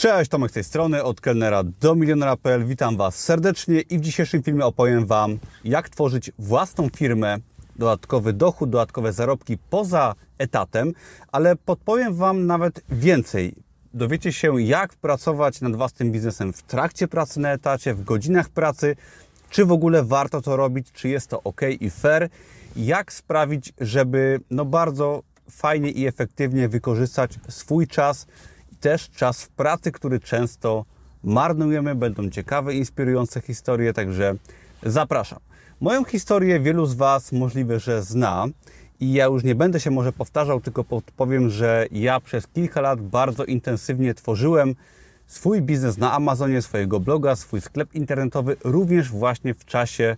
Cześć, Tomek z tej strony, od kelnera do milionera.pl. Witam Was serdecznie i w dzisiejszym filmie opowiem Wam, jak tworzyć własną firmę, dodatkowy dochód, dodatkowe zarobki poza etatem, ale podpowiem Wam nawet więcej. Dowiecie się, jak pracować nad własnym biznesem w trakcie pracy na etacie, w godzinach pracy, czy w ogóle warto to robić, czy jest to ok i fair, jak sprawić, żeby no bardzo fajnie i efektywnie wykorzystać swój czas też czas w pracy, który często marnujemy. Będą ciekawe, inspirujące historie, także zapraszam. Moją historię wielu z Was możliwe, że zna i ja już nie będę się może powtarzał, tylko powiem, że ja przez kilka lat bardzo intensywnie tworzyłem swój biznes na Amazonie, swojego bloga, swój sklep internetowy, również właśnie w czasie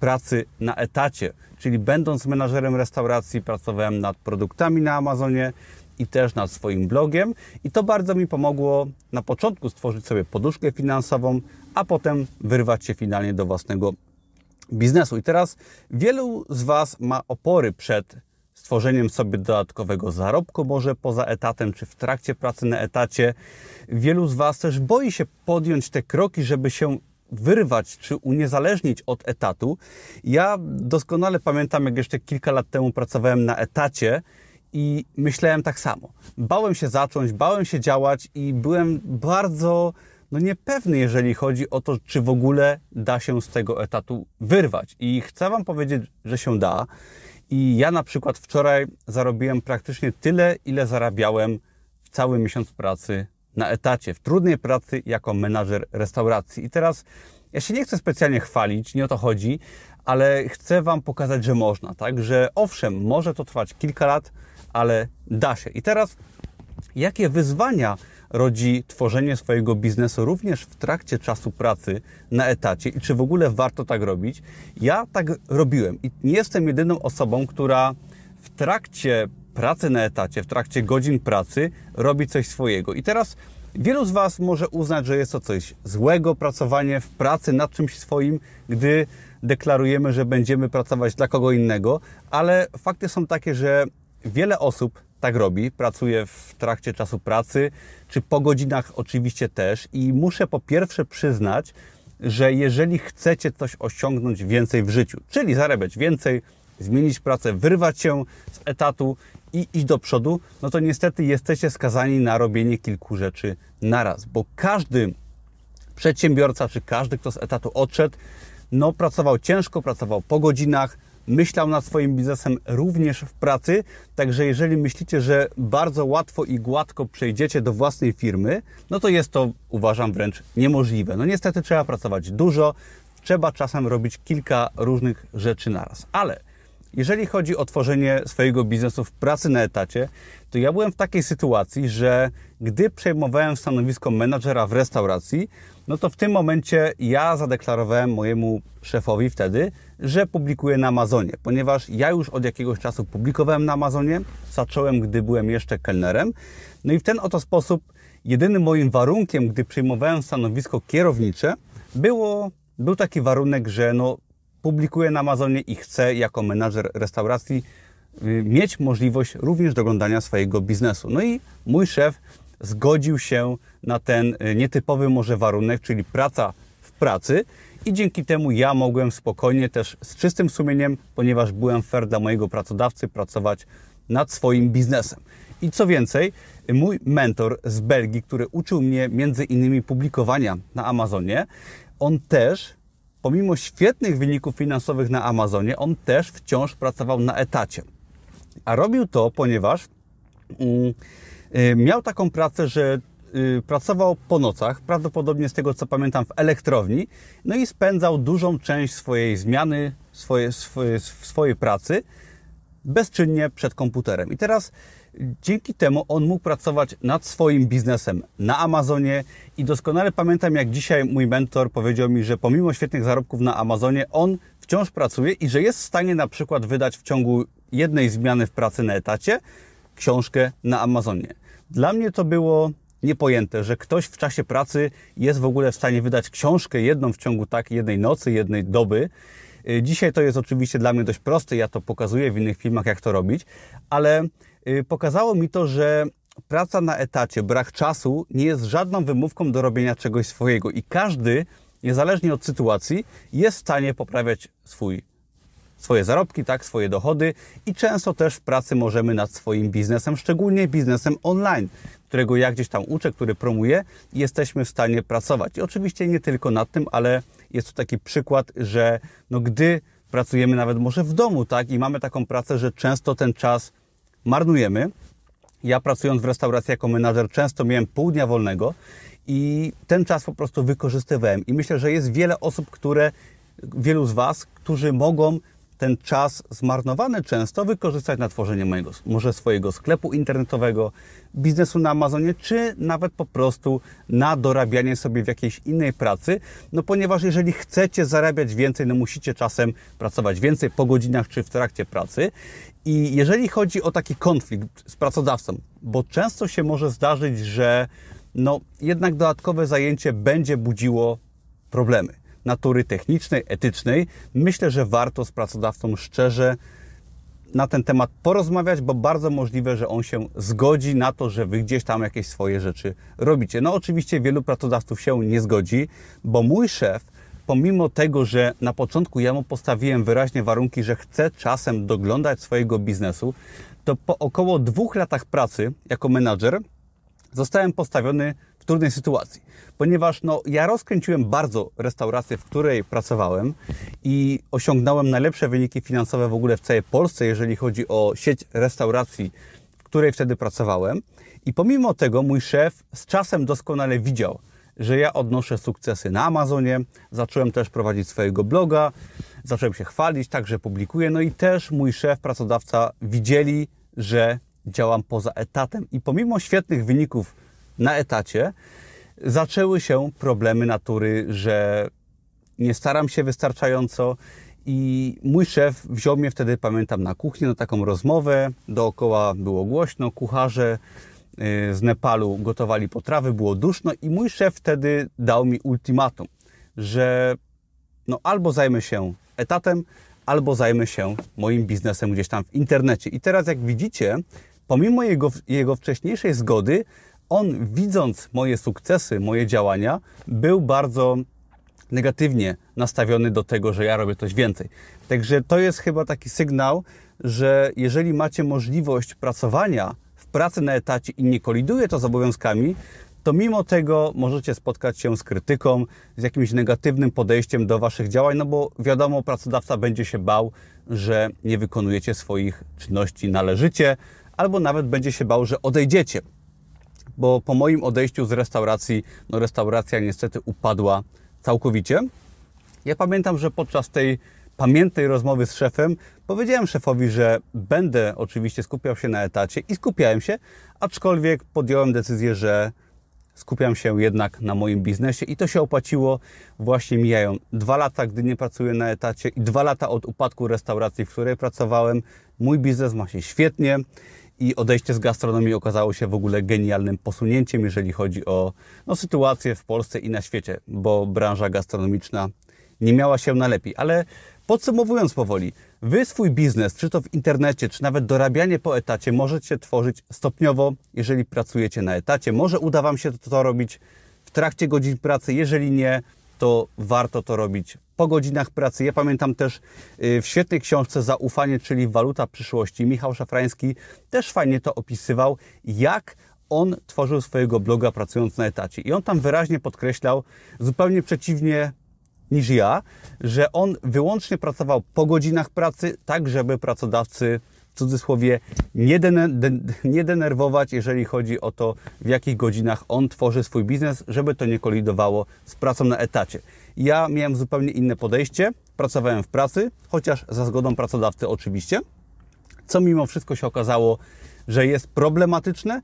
pracy na etacie. Czyli będąc menadżerem restauracji, pracowałem nad produktami na Amazonie i też nad swoim blogiem. I to bardzo mi pomogło na początku stworzyć sobie poduszkę finansową, a potem wyrwać się finalnie do własnego biznesu. I teraz wielu z Was ma opory przed stworzeniem sobie dodatkowego zarobku, może poza etatem, czy w trakcie pracy na etacie. Wielu z Was też boi się podjąć te kroki, żeby się wyrwać czy uniezależnić od etatu. Ja doskonale pamiętam, jak jeszcze kilka lat temu pracowałem na etacie i myślałem tak samo. Bałem się zacząć, bałem się działać i byłem bardzo no niepewny, jeżeli chodzi o to, czy w ogóle da się z tego etatu wyrwać. I chcę Wam powiedzieć, że się da. I ja na przykład wczoraj zarobiłem praktycznie tyle, ile zarabiałem w cały miesiąc pracy na etacie, w trudnej pracy jako menadżer restauracji. I teraz ja się nie chcę specjalnie chwalić, nie o to chodzi, ale chcę Wam pokazać, że można, tak? Że owszem, może to trwać kilka lat, ale da się. I teraz, jakie wyzwania rodzi tworzenie swojego biznesu również w trakcie czasu pracy na etacie i czy w ogóle warto tak robić? Ja tak robiłem i nie jestem jedyną osobą, która w trakcie pracy na etacie, w trakcie godzin pracy robi coś swojego. I teraz wielu z Was może uznać, że jest to coś złego, pracowanie w pracy nad czymś swoim, gdy deklarujemy, że będziemy pracować dla kogo innego, ale fakty są takie, że wiele osób tak robi, pracuje w trakcie czasu pracy, czy po godzinach oczywiście też. I muszę po pierwsze przyznać, że jeżeli chcecie coś osiągnąć więcej w życiu, czyli zarabiać więcej, zmienić pracę, wyrwać się z etatu i iść do przodu, no to niestety jesteście skazani na robienie kilku rzeczy naraz, bo każdy przedsiębiorca, czy każdy, kto z etatu odszedł, no pracował ciężko, pracował po godzinach, myślał nad swoim biznesem również w pracy. Także jeżeli myślicie, że bardzo łatwo i gładko przejdziecie do własnej firmy, no to jest to, uważam, wręcz niemożliwe. No niestety trzeba pracować dużo, trzeba czasem robić kilka różnych rzeczy naraz. Ale jeżeli chodzi o tworzenie swojego biznesu w pracy na etacie, to ja byłem w takiej sytuacji, że gdy przejmowałem stanowisko menadżera w restauracji, no to w tym momencie ja zadeklarowałem mojemu szefowi wtedy, że publikuję na Amazonie, ponieważ ja już od jakiegoś czasu publikowałem na Amazonie, zacząłem, gdy byłem jeszcze kelnerem. No i w ten oto sposób jedynym moim warunkiem, gdy przejmowałem stanowisko kierownicze, było, był taki warunek, że no, publikuję na Amazonie i chcę jako menadżer restauracji y, mieć możliwość również doglądania swojego biznesu. No i mój szef zgodził się na ten y, nietypowy może warunek, czyli praca w pracy i dzięki temu ja mogłem spokojnie też z czystym sumieniem, ponieważ byłem fair dla mojego pracodawcy, pracować nad swoim biznesem. I co więcej, mój mentor z Belgii, który uczył mnie między innymi publikowania na Amazonie, on też pomimo świetnych wyników finansowych na Amazonie, on też wciąż pracował na etacie. A robił to, ponieważ mm, y, miał taką pracę, że y, pracował po nocach, prawdopodobnie z tego co pamiętam w elektrowni, no i spędzał dużą część swojej zmiany, swoje, swoje, swojej pracy bezczynnie przed komputerem. I teraz dzięki temu on mógł pracować nad swoim biznesem na Amazonie i doskonale pamiętam, jak dzisiaj mój mentor powiedział mi, że pomimo świetnych zarobków na Amazonie, on wciąż pracuje i że jest w stanie na przykład wydać w ciągu jednej zmiany w pracy na etacie książkę na Amazonie. Dla mnie to było niepojęte, że ktoś w czasie pracy jest w ogóle w stanie wydać książkę jedną w ciągu tak jednej nocy, jednej doby. Dzisiaj to jest oczywiście dla mnie dość proste, ja to pokazuję w innych filmach, jak to robić, ale Y, pokazało mi to, że praca na etacie, brak czasu nie jest żadną wymówką do robienia czegoś swojego i każdy, niezależnie od sytuacji, jest w stanie poprawiać swój swoje zarobki, tak, swoje dochody i często też w pracy możemy nad swoim biznesem, szczególnie biznesem online, którego ja gdzieś tam uczę, który promuję jesteśmy w stanie pracować. I oczywiście nie tylko nad tym, ale jest to taki przykład, że no gdy pracujemy nawet może w domu, tak, i mamy taką pracę, że często ten czas marnujemy. Ja pracując w restauracji jako menadżer często miałem pół dnia wolnego i ten czas po prostu wykorzystywałem. I myślę, że jest wiele osób, które, wielu z Was, którzy mogą ten czas zmarnowany często wykorzystać na tworzenie mojego, może swojego sklepu internetowego, biznesu na Amazonie, czy nawet po prostu na dorabianie sobie w jakiejś innej pracy. No ponieważ jeżeli chcecie zarabiać więcej, no musicie czasem pracować więcej po godzinach czy w trakcie pracy. I jeżeli chodzi o taki konflikt z pracodawcą, bo często się może zdarzyć, że no jednak dodatkowe zajęcie będzie budziło problemy natury technicznej, etycznej, myślę, że warto z pracodawcą szczerze na ten temat porozmawiać, bo bardzo możliwe, że on się zgodzi na to, że wy gdzieś tam jakieś swoje rzeczy robicie. No oczywiście wielu pracodawców się nie zgodzi, bo mój szef, pomimo tego, że na początku ja mu postawiłem wyraźnie warunki, że chce czasem doglądać swojego biznesu, to po około dwóch latach pracy jako menadżer zostałem postawiony trudnej sytuacji, ponieważ no, ja rozkręciłem bardzo restaurację, w której pracowałem i osiągnąłem najlepsze wyniki finansowe w ogóle w całej Polsce, jeżeli chodzi o sieć restauracji, w której wtedy pracowałem. I pomimo tego mój szef z czasem doskonale widział, że ja odnoszę sukcesy na Amazonie, zacząłem też prowadzić swojego bloga, zacząłem się chwalić, także publikuję. No i też mój szef, pracodawca widzieli, że działam poza etatem. I pomimo świetnych wyników na etacie, zaczęły się problemy natury, że nie staram się wystarczająco i mój szef wziął mnie wtedy, pamiętam, na kuchnię na taką rozmowę. Dookoła było głośno, kucharze y, z Nepalu gotowali potrawy, było duszno i mój szef wtedy dał mi ultimatum, że no albo zajmę się etatem, albo zajmę się moim biznesem gdzieś tam w internecie. I teraz jak widzicie, pomimo jego, jego wcześniejszej zgody, on widząc moje sukcesy, moje działania, był bardzo negatywnie nastawiony do tego, że ja robię coś więcej. Także to jest chyba taki sygnał, że jeżeli macie możliwość pracowania w pracy na etacie i nie koliduje to z obowiązkami, to mimo tego możecie spotkać się z krytyką, z jakimś negatywnym podejściem do Waszych działań, no bo wiadomo, pracodawca będzie się bał, że nie wykonujecie swoich czynności należycie, albo nawet będzie się bał, że odejdziecie bo po moim odejściu z restauracji, no restauracja niestety upadła całkowicie. Ja pamiętam, że podczas tej pamiętnej rozmowy z szefem powiedziałem szefowi, że będę oczywiście skupiał się na etacie i skupiałem się, aczkolwiek podjąłem decyzję, że skupiam się jednak na moim biznesie i to się opłaciło. Właśnie mijają dwa lata, gdy nie pracuję na etacie i dwa lata od upadku restauracji, w której pracowałem. Mój biznes ma się świetnie i odejście z gastronomii okazało się w ogóle genialnym posunięciem, jeżeli chodzi o no, sytuację w Polsce i na świecie, bo branża gastronomiczna nie miała się na lepiej. Ale podsumowując powoli, Wy swój biznes, czy to w internecie, czy nawet dorabianie po etacie, możecie tworzyć stopniowo, jeżeli pracujecie na etacie. Może uda Wam się to robić w trakcie godzin pracy, jeżeli nie, to warto to robić po godzinach pracy. Ja pamiętam też y, w świetnej książce Zaufanie, czyli Waluta przyszłości, Michał Szafrański też fajnie to opisywał, jak on tworzył swojego bloga pracując na etacie. I on tam wyraźnie podkreślał, zupełnie przeciwnie niż ja, że on wyłącznie pracował po godzinach pracy, tak żeby pracodawcy cudzysłowie nie, nie denerwować, jeżeli chodzi o to, w jakich godzinach on tworzy swój biznes, żeby to nie kolidowało z pracą na etacie. Ja miałem zupełnie inne podejście, pracowałem w pracy, chociaż za zgodą pracodawcy oczywiście, co mimo wszystko się okazało, że jest problematyczne,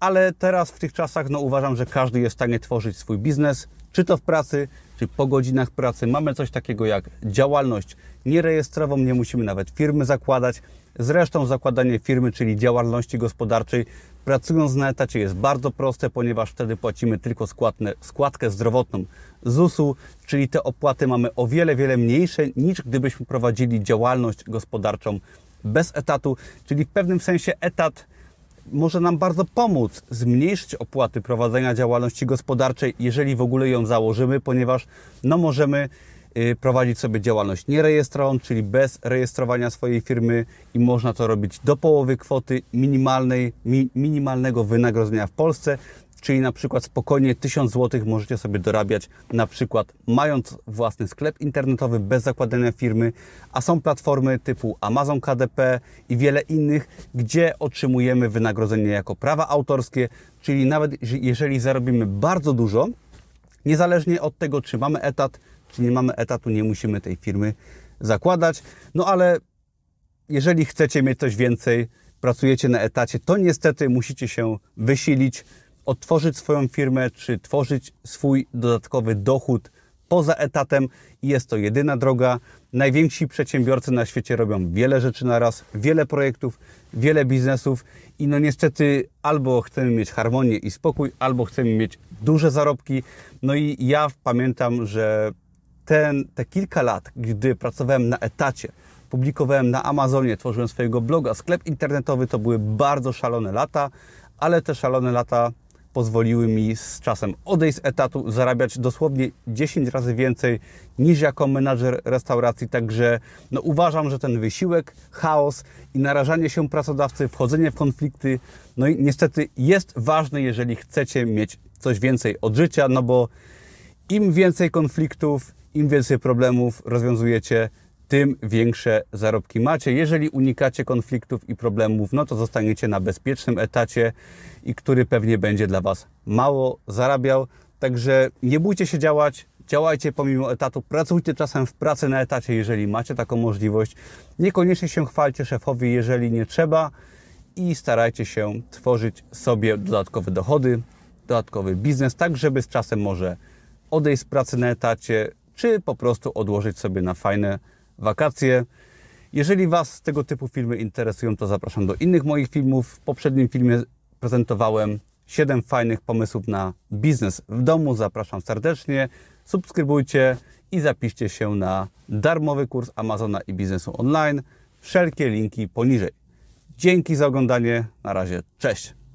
ale teraz w tych czasach no, uważam, że każdy jest w stanie tworzyć swój biznes, czy to w pracy, czy po godzinach pracy. Mamy coś takiego jak działalność nierejestrową, nie musimy nawet firmy zakładać. Zresztą zakładanie firmy, czyli działalności gospodarczej, pracując na etacie jest bardzo proste, ponieważ wtedy płacimy tylko składne, składkę zdrowotną ZUS-u, czyli te opłaty mamy o wiele, wiele mniejsze niż gdybyśmy prowadzili działalność gospodarczą bez etatu, czyli w pewnym sensie etat może nam bardzo pomóc zmniejszyć opłaty prowadzenia działalności gospodarczej, jeżeli w ogóle ją założymy, ponieważ no, możemy prowadzić sobie działalność nierejestrowaną, czyli bez rejestrowania swojej firmy i można to robić do połowy kwoty minimalnej, mi, minimalnego wynagrodzenia w Polsce, czyli na przykład spokojnie 1000 zł możecie sobie dorabiać, na przykład mając własny sklep internetowy bez zakładania firmy, a są platformy typu Amazon KDP i wiele innych, gdzie otrzymujemy wynagrodzenie jako prawa autorskie, czyli nawet jeżeli zarobimy bardzo dużo, niezależnie od tego, czy mamy etat, czy nie mamy etatu, nie musimy tej firmy zakładać. No ale jeżeli chcecie mieć coś więcej, pracujecie na etacie, to niestety musicie się wysilić, otworzyć swoją firmę, czy tworzyć swój dodatkowy dochód poza etatem i jest to jedyna droga. Najwięksi przedsiębiorcy na świecie robią wiele rzeczy na raz, wiele projektów, wiele biznesów i no niestety albo chcemy mieć harmonię i spokój, albo chcemy mieć duże zarobki. No i ja pamiętam, że ten, te kilka lat, gdy pracowałem na etacie, publikowałem na Amazonie, tworzyłem swojego bloga, sklep internetowy, to były bardzo szalone lata, ale te szalone lata pozwoliły mi z czasem odejść z etatu, zarabiać dosłownie 10 razy więcej niż jako menadżer restauracji. Także no, uważam, że ten wysiłek, chaos i narażanie się pracodawcy, wchodzenie w konflikty, no i niestety jest ważne, jeżeli chcecie mieć coś więcej od życia, no bo im więcej konfliktów, im więcej problemów rozwiązujecie, tym większe zarobki macie. Jeżeli unikacie konfliktów i problemów, no to zostaniecie na bezpiecznym etacie i który pewnie będzie dla Was mało zarabiał. Także nie bójcie się działać, działajcie pomimo etatu, pracujcie czasem w pracy na etacie, jeżeli macie taką możliwość. Niekoniecznie się chwalcie szefowi, jeżeli nie trzeba i starajcie się tworzyć sobie dodatkowe dochody, dodatkowy biznes, tak żeby z czasem może odejść z pracy na etacie, czy po prostu odłożyć sobie na fajne wakacje. Jeżeli Was tego typu filmy interesują, to zapraszam do innych moich filmów. W poprzednim filmie prezentowałem 7 fajnych pomysłów na biznes w domu. Zapraszam serdecznie. Subskrybujcie i zapiszcie się na darmowy kurs Amazona i biznesu online. Wszelkie linki poniżej. Dzięki za oglądanie. Na razie. Cześć.